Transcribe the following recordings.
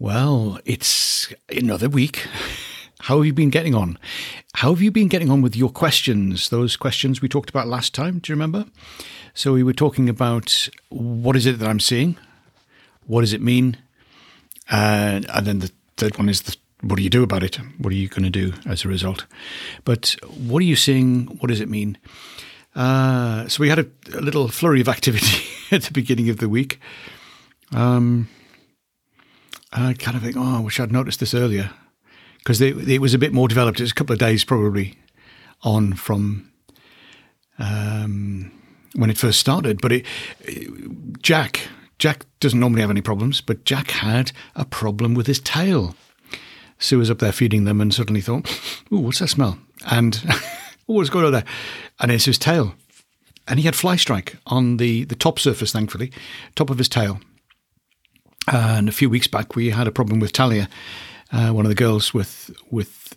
Well, it's another week. How have you been getting on? How have you been getting on with your questions? Those questions we talked about last time, do you remember? So we were talking about what is it that I'm seeing? What does it mean? Uh, and then the third one is the, what do you do about it? What are you going to do as a result? But what are you seeing? What does it mean? Uh, so we had a, a, little flurry of activity at the beginning of the week. Um, I kind of think, oh, I wish I'd noticed this earlier because it was a bit more developed. It was a couple of days probably on from um, when it first started. But it, it, Jack, Jack doesn't normally have any problems, but Jack had a problem with his tail. Sue was up there feeding them and suddenly thought, "Ooh, what's that smell?" And oh, what's going on there? And it's his tail. And he had fly strike on the, the top surface, thankfully, top of his tail. And a few weeks back, we had a problem with Talia, uh, one of the girls with with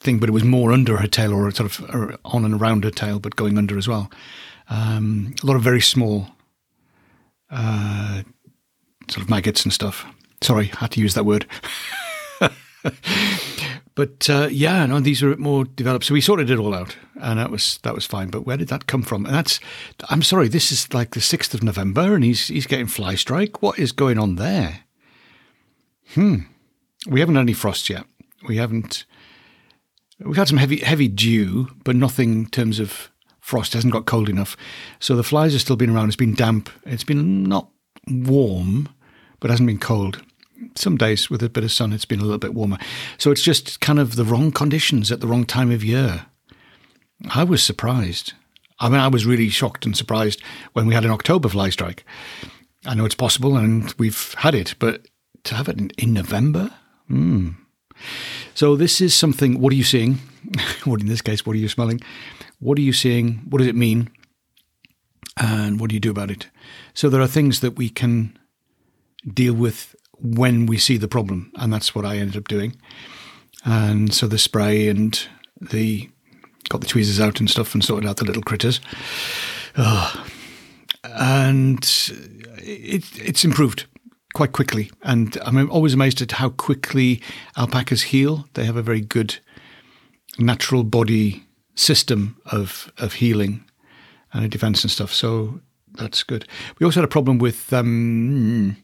thing, but it was more under her tail or sort of on and around her tail, but going under as well. Um, a lot of very small uh, sort of maggots and stuff. Sorry, I had to use that word. but uh, yeah, no, these are more developed. So we sorted it all out, and that was that was fine. But where did that come from? And that's I'm sorry, this is like the sixth of November, and he's he's getting fly strike. What is going on there? Hmm. We haven't had any frost yet. We haven't. We've had some heavy heavy dew, but nothing in terms of frost. It hasn't got cold enough, so the flies have still been around. It's been damp. It's been not warm, but hasn't been cold some days with a bit of sun, it's been a little bit warmer. So it's just kind of the wrong conditions at the wrong time of year. I was surprised. I mean, I was really shocked and surprised when we had an October fly strike. I know it's possible and we've had it, but to have it in, in November? Hmm. So this is something, what are you seeing? what in this case, what are you smelling? What are you seeing? What does it mean? And what do you do about it? So there are things that we can deal with when we see the problem, and that's what I ended up doing. And so the spray and the got the tweezers out and stuff and sorted out the little critters. And it, it's improved quite quickly. And I'm always amazed at how quickly alpacas heal. They have a very good natural body system of, of healing and a defense and stuff. So that's good. We also had a problem with um,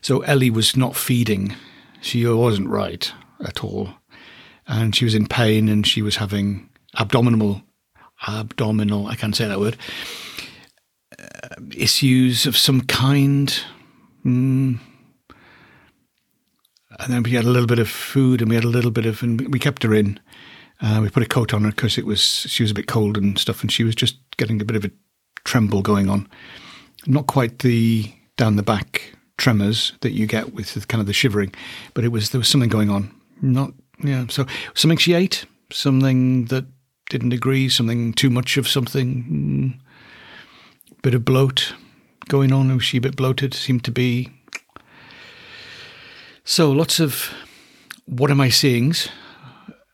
so Ellie was not feeding. She wasn't right at all, and she was in pain, and she was having abdominal abdominal. I can't say that word. Uh, issues of some kind. Mm. And then we had a little bit of food, and we had a little bit of, and we kept her in. Uh, we put a coat on her because it was she was a bit cold and stuff, and she was just getting a bit of a tremble going on. Not quite the down the back tremors that you get with kind of the shivering, but it was there was something going on. Not yeah, so something she ate, something that didn't agree, something too much of something, mm, bit of bloat going on. Was she a bit bloated? Seemed to be. So lots of what am I seeing?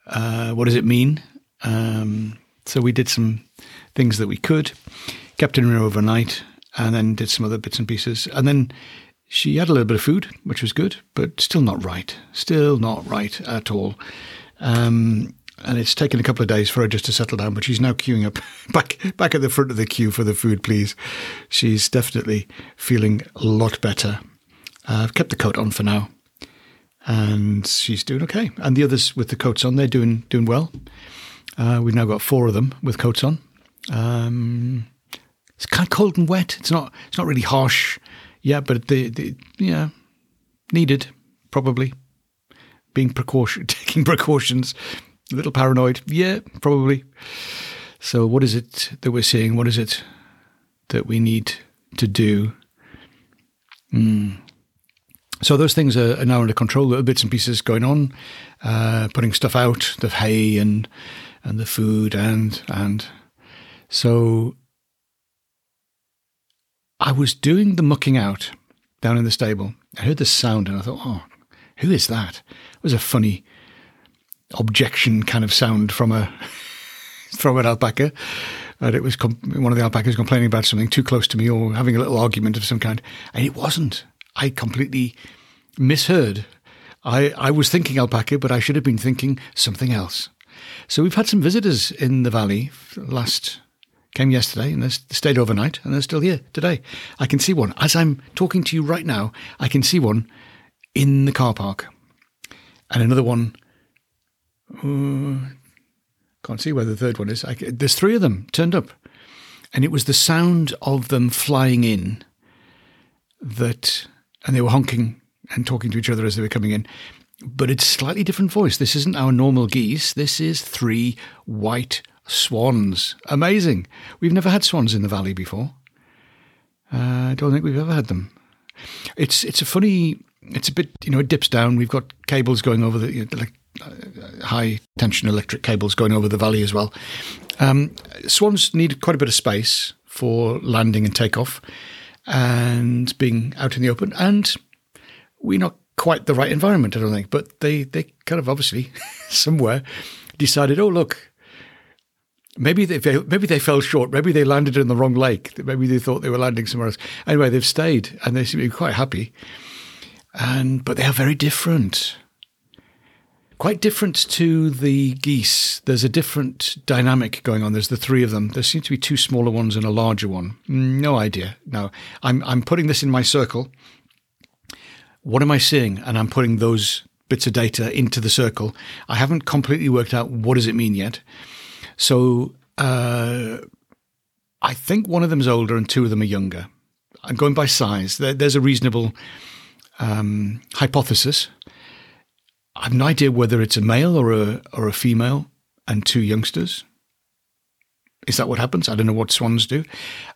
Uh, what does it mean? Um, so we did some things that we could, kept her in overnight, and then did some other bits and pieces. And then she had a little bit of food, which was good, but still not right. Still not right at all. Um, and it's taken a couple of days for her just to settle down, but she's now queuing up back back at the front of the queue for the food, please. She's definitely feeling a lot better. Uh, I've kept the coat on for now, and she's doing okay. And the others with the coats on, they're doing doing well. Uh, we've now got four of them with coats on. Um, it's kind of cold and wet. It's not. It's not really harsh. Yeah, but the, the yeah needed probably being precaution taking precautions. A little paranoid. Yeah, probably. So, what is it that we're seeing? What is it that we need to do? Mm. So those things are, are now under control. Little bits and pieces going on, uh, putting stuff out, the hay and and the food and and so I was doing the mucking out down in the stable. I heard the sound and I thought, oh, who is that? It was a funny objection kind of sound from a from an alpaca. And it was com- one of the alpacas complaining about something too close to me or having a little argument of some kind. And it wasn't. I completely misheard. I, I was thinking alpaca, but I should have been thinking something else. So we've had some visitors in the valley last came yesterday and they stayed overnight and they're still here today. I can see one. As I'm talking to you right now, I can see one in the car park. And another one, uh, can't see where the third one is. I, there's three of them turned up. And it was the sound of them flying in that, and they were honking and talking to each other as they were coming in. But it's slightly different voice. This isn't our normal geese. This is three white swans. Amazing. We've never had swans in the valley before. Uh, I don't think we've ever had them. It's it's a funny. It's a bit you know it dips down. We've got cables going over the like uh, high tension electric cables going over the valley as well. Um, swans need quite a bit of space for landing and takeoff, and being out in the open. And we're not quite the right environment, I don't think. But they they kind of obviously somewhere decided, oh look, Maybe they maybe they fell short. Maybe they landed in the wrong lake. Maybe they thought they were landing somewhere else. Anyway, they've stayed and they seem to be quite happy. And but they are very different. Quite different to the geese. There's a different dynamic going on. There's the three of them. There seem to be two smaller ones and a larger one. No idea. No, I'm I'm putting this in my circle. What am I seeing? And I'm putting those bits of data into the circle. I haven't completely worked out what does it mean yet. So uh, I think one of them is older and two of them are younger. I'm going by size. There, there's a reasonable um, hypothesis. I have no idea whether it's a male or a or a female and two youngsters. Is that what happens? I don't know what swans do.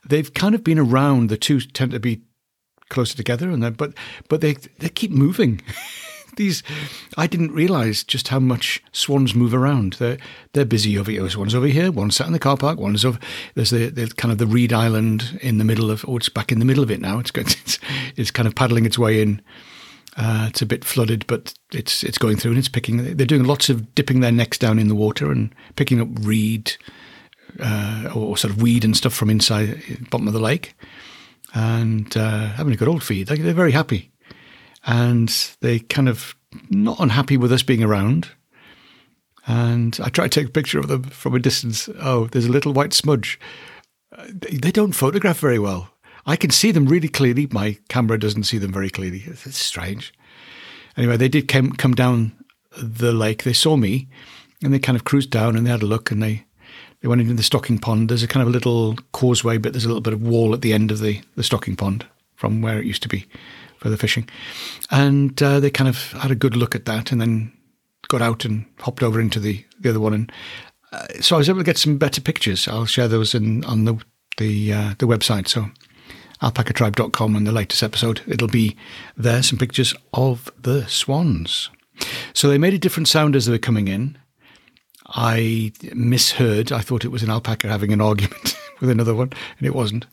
They've kind of been around. The two tend to be closer together, and but but they they keep moving. these, I didn't realise just how much swans move around. They're they're busy over here. One's over here. One's sat in the car park. One's over. There's the, the kind of the Reed Island in the middle of. Oh, it's back in the middle of it now. It's it's, it's kind of paddling its way in. Uh, it's a bit flooded, but it's it's going through and it's picking. They're doing lots of dipping their necks down in the water and picking up reed uh, or sort of weed and stuff from inside bottom of the lake, and uh, having a good old feed. They're very happy and they kind of not unhappy with us being around. And I try to take a picture of them from a distance. Oh, there's a little white smudge. They don't photograph very well. I can see them really clearly. My camera doesn't see them very clearly. It's strange. Anyway, they did come, come down the lake. They saw me and they kind of cruised down and they had a look and they, they went into the stocking pond. There's a kind of a little causeway, but there's a little bit of wall at the end of the, the stocking pond from where it used to be for the fishing. And uh, they kind of had a good look at that and then got out and hopped over into the, the other one. And uh, so I was able to get some better pictures. I'll share those in on the the uh, the website. So alpacatribe.com and the latest episode, it'll be there, some pictures of the swans. So they made a different sound as they were coming in. I misheard. I thought it was an alpaca having an argument with another one, and it wasn't.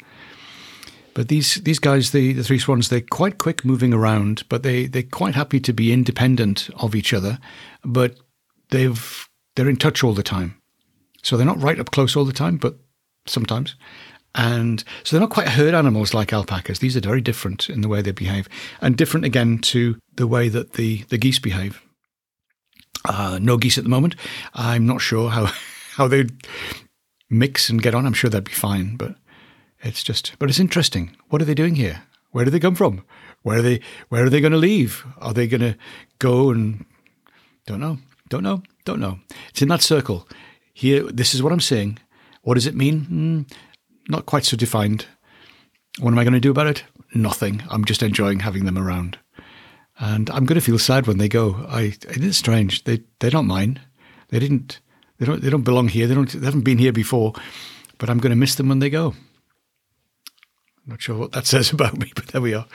But these these guys, the, the three swans, they're quite quick moving around, but they they're quite happy to be independent of each other. But they've they're in touch all the time, so they're not right up close all the time, but sometimes. And so they're not quite herd animals like alpacas. These are very different in the way they behave, and different again to the way that the, the geese behave. Uh, no geese at the moment. I'm not sure how how they mix and get on. I'm sure they'd be fine, but it's just, but it's interesting. What are they doing here? Where do they come from? Where are they? Where are they going to leave? Are they going to go and don't know, don't know, don't know. It's in that circle. Here, this is what I'm saying. What does it mean? Mm, not quite so defined. What am I going to do about it? Nothing. I'm just enjoying having them around, and I'm going to feel sad when they go. I it is strange. They they don't mine. They didn't. They don't. They don't belong here. They don't. They haven't been here before, but I'm going to miss them when they go. Not sure what that says about me, but there we are.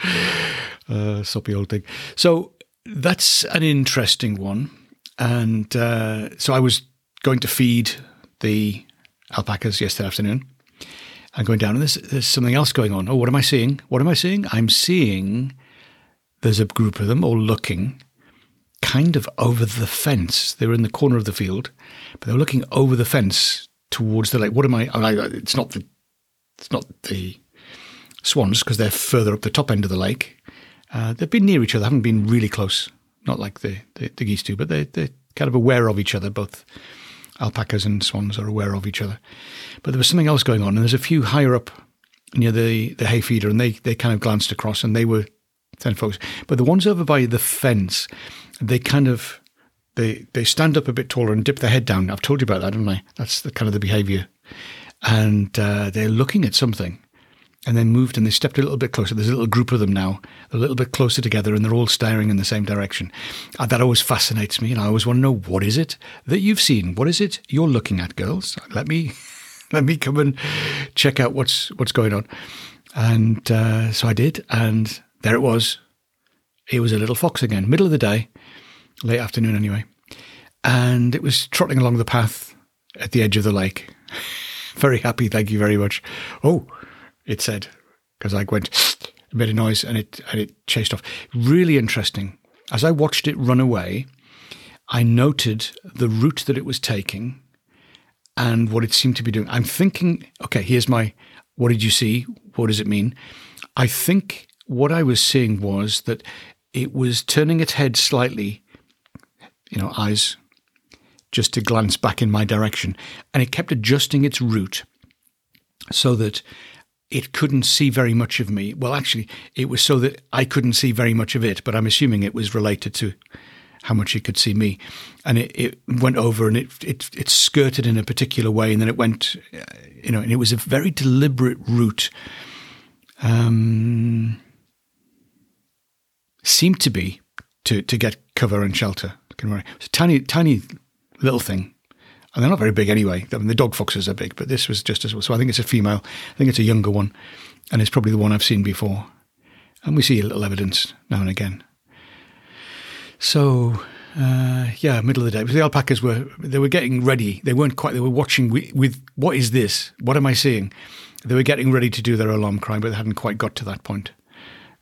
uh, soppy old thing. So that's an interesting one. And uh, so I was going to feed the alpacas yesterday afternoon and going down, and there's, there's something else going on. Oh, what am I seeing? What am I seeing? I'm seeing there's a group of them all looking kind of over the fence. They were in the corner of the field, but they were looking over the fence towards the lake. What am I? I it's not the it's not the swans because they're further up the top end of the lake. Uh, they've been near each other, haven't been really close, not like the, the, the geese do, but they, they're kind of aware of each other. Both alpacas and swans are aware of each other. But there was something else going on, and there's a few higher up near the, the hay feeder, and they, they kind of glanced across and they were ten folks. But the ones over by the fence, they kind of they they stand up a bit taller and dip their head down. I've told you about that, haven't I? That's the kind of the behaviour. And uh, they're looking at something and then moved and they stepped a little bit closer. There's a little group of them now, a little bit closer together, and they're all staring in the same direction. Uh, that always fascinates me, and I always want to know what is it that you've seen? What is it you're looking at, girls? Let me let me come and check out what's what's going on. And uh, so I did, and there it was. It was a little fox again, middle of the day, late afternoon anyway, and it was trotting along the path at the edge of the lake. very happy, thank you very much. Oh it said, because I went, made a noise and it, and it chased off. Really interesting. As I watched it run away, I noted the route that it was taking and what it seemed to be doing. I'm thinking, okay, here's my, what did you see? What does it mean? I think what I was seeing was that it was turning its head slightly, you know, eyes just to glance back in my direction. And it kept adjusting its route so that it couldn't see very much of me. Well, actually, it was so that I couldn't see very much of it, but I'm assuming it was related to how much it could see me. And it, it went over and it, it, it skirted in a particular way, and then it went, uh, you know, and it was a very deliberate route. Um, seemed to be to, to get cover and shelter. It's a tiny, tiny little thing and they're not very big anyway. I mean, the dog foxes are big, but this was just as well. So I think it's a female. I think it's a younger one, and it's probably the one I've seen before. And we see a little evidence now and again. So uh, yeah, middle of the day. The alpacas were they were getting ready. They weren't quite. They were watching with, with, what is this? What am I seeing? They were getting ready to do their alarm cry, but they hadn't quite got to that point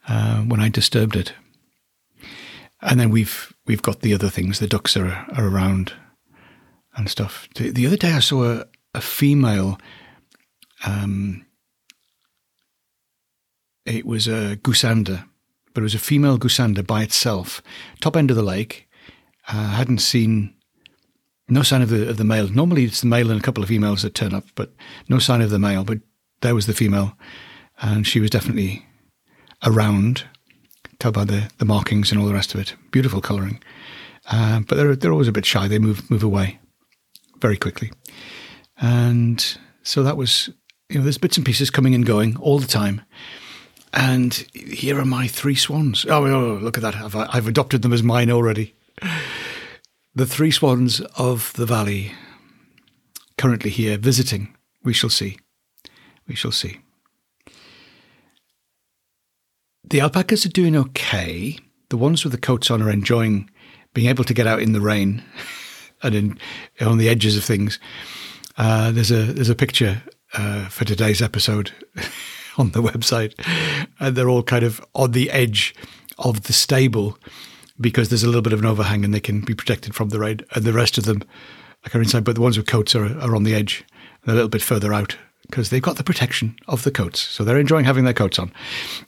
uh, when I disturbed it. And then we've we've got the other things. The ducks are are around and stuff. The, the other day I saw a, a female. Um, it was a goosander, but it was a female goosander by itself, top end of the lake. I uh, hadn't seen no sign of the of the male. Normally it's the male and a couple of females that turn up, but no sign of the male. But there was the female, and she was definitely around. Tell by the, the markings and all the rest of it. Beautiful colouring, uh, but they're they're always a bit shy. They move move away very quickly. And so that was, you know, there's bits and pieces coming and going all the time. And here are my three swans. Oh, oh, oh look at that. I've, I've adopted them as mine already. The three swans of the valley currently here visiting. We shall see. We shall see. The alpacas are doing okay. The ones with the coats on are enjoying being able to get out in the rain and in, on the edges of things. Uh, there's a there's a picture uh, for today's episode on the website, and they're all kind of on the edge of the stable because there's a little bit of an overhang and they can be protected from the rain. And the rest of them are inside, but the ones with coats are are on the edge, a little bit further out because they've got the protection of the coats. So they're enjoying having their coats on.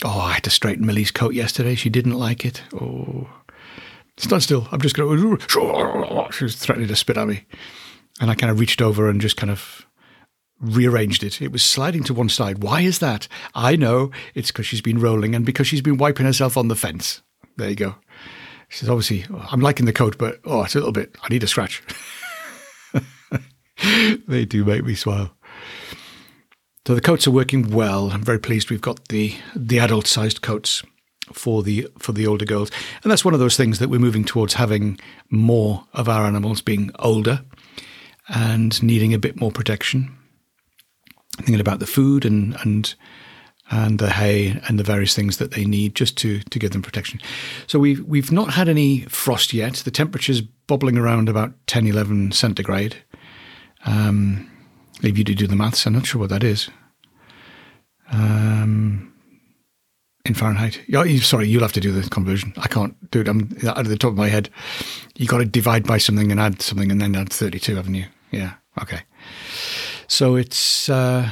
Oh, I had to straighten Millie's coat yesterday. She didn't like it. Oh, stand still. I'm just going to. She was threatening to spit at me. And I kind of reached over and just kind of rearranged it. It was sliding to one side. Why is that? I know it's because she's been rolling and because she's been wiping herself on the fence. There you go. She says, obviously, I'm liking the coat, but oh, it's a little bit, I need a scratch. they do make me smile. So the coats are working well. I'm very pleased we've got the the adult sized coats for the for the older girls. And that's one of those things that we're moving towards having more of our animals being older and needing a bit more protection. Thinking about the food and and and the hay and the various things that they need just to to give them protection. So we've we've not had any frost yet. The temperature's bubbling around about 10, 11 centigrade. Um, leave you to do the maths. I'm not sure what that is. Um, in Fahrenheit. Yeah, sorry, you'll have to do the conversion. I can't do it. I'm out of the top of my head. You got to divide by something and add something, and then add 32, haven't you? Yeah. Okay. So it's. Uh,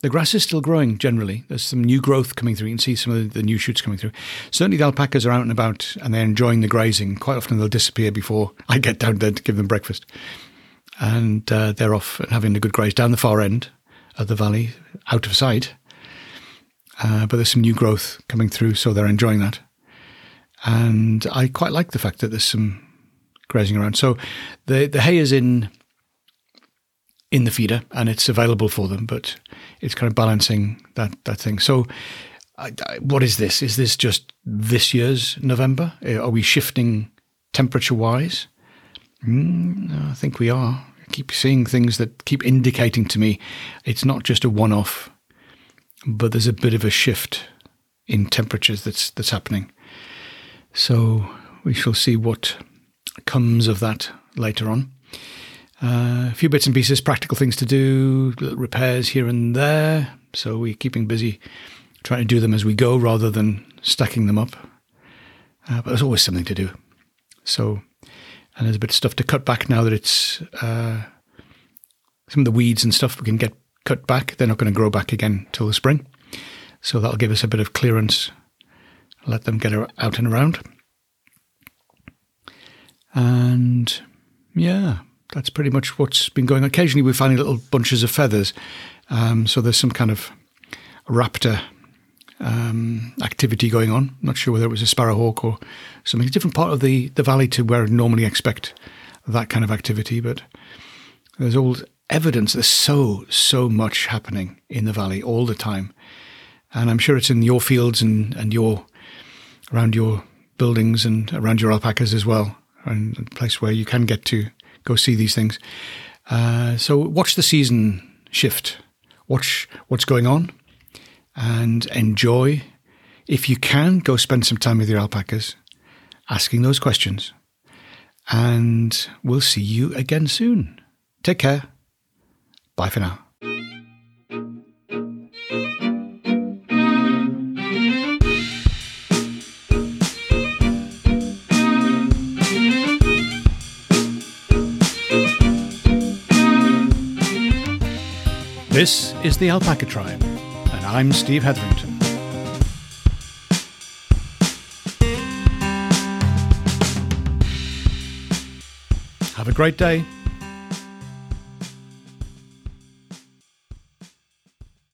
the grass is still growing generally. There's some new growth coming through. You can see some of the new shoots coming through. Certainly, the alpacas are out and about and they're enjoying the grazing. Quite often, they'll disappear before I get down there to give them breakfast. And uh, they're off and having a good graze down the far end of the valley, out of sight. Uh, but there's some new growth coming through, so they're enjoying that. And I quite like the fact that there's some grazing around. So the the hay is in in the feeder and it's available for them, but it's kind of balancing that that thing. So, I, I, what is this? Is this just this year's November? Uh, are we shifting temperature wise? Mm, I think we are. I keep seeing things that keep indicating to me it's not just a one off, but there's a bit of a shift in temperatures that's that's happening. So we shall see what comes of that later on. Uh, a few bits and pieces, practical things to do, repairs here and there. So we're keeping busy trying to do them as we go rather than stacking them up. Uh, but there's always something to do. So, and there's a bit of stuff to cut back now that it's uh, some of the weeds and stuff we can get cut back. They're not going to grow back again till the spring. So that'll give us a bit of clearance, let them get out and around. And yeah, that's pretty much what's been going on. Occasionally, we're finding little bunches of feathers. Um, so there's some kind of raptor um, activity going on. Not sure whether it was a sparrowhawk or something. A different part of the, the valley to where I'd normally expect that kind of activity. But there's all evidence. There's so, so much happening in the valley all the time. And I'm sure it's in your fields and, and your around your buildings and around your alpacas as well, and a place where you can get to go see these things. Uh, so watch the season shift, watch what's going on, and enjoy. If you can, go spend some time with your alpacas, asking those questions. And we'll see you again soon. Take care. Bye for now. This is the Alpaca Tribe, and I'm Steve Heatherington. Have a great day.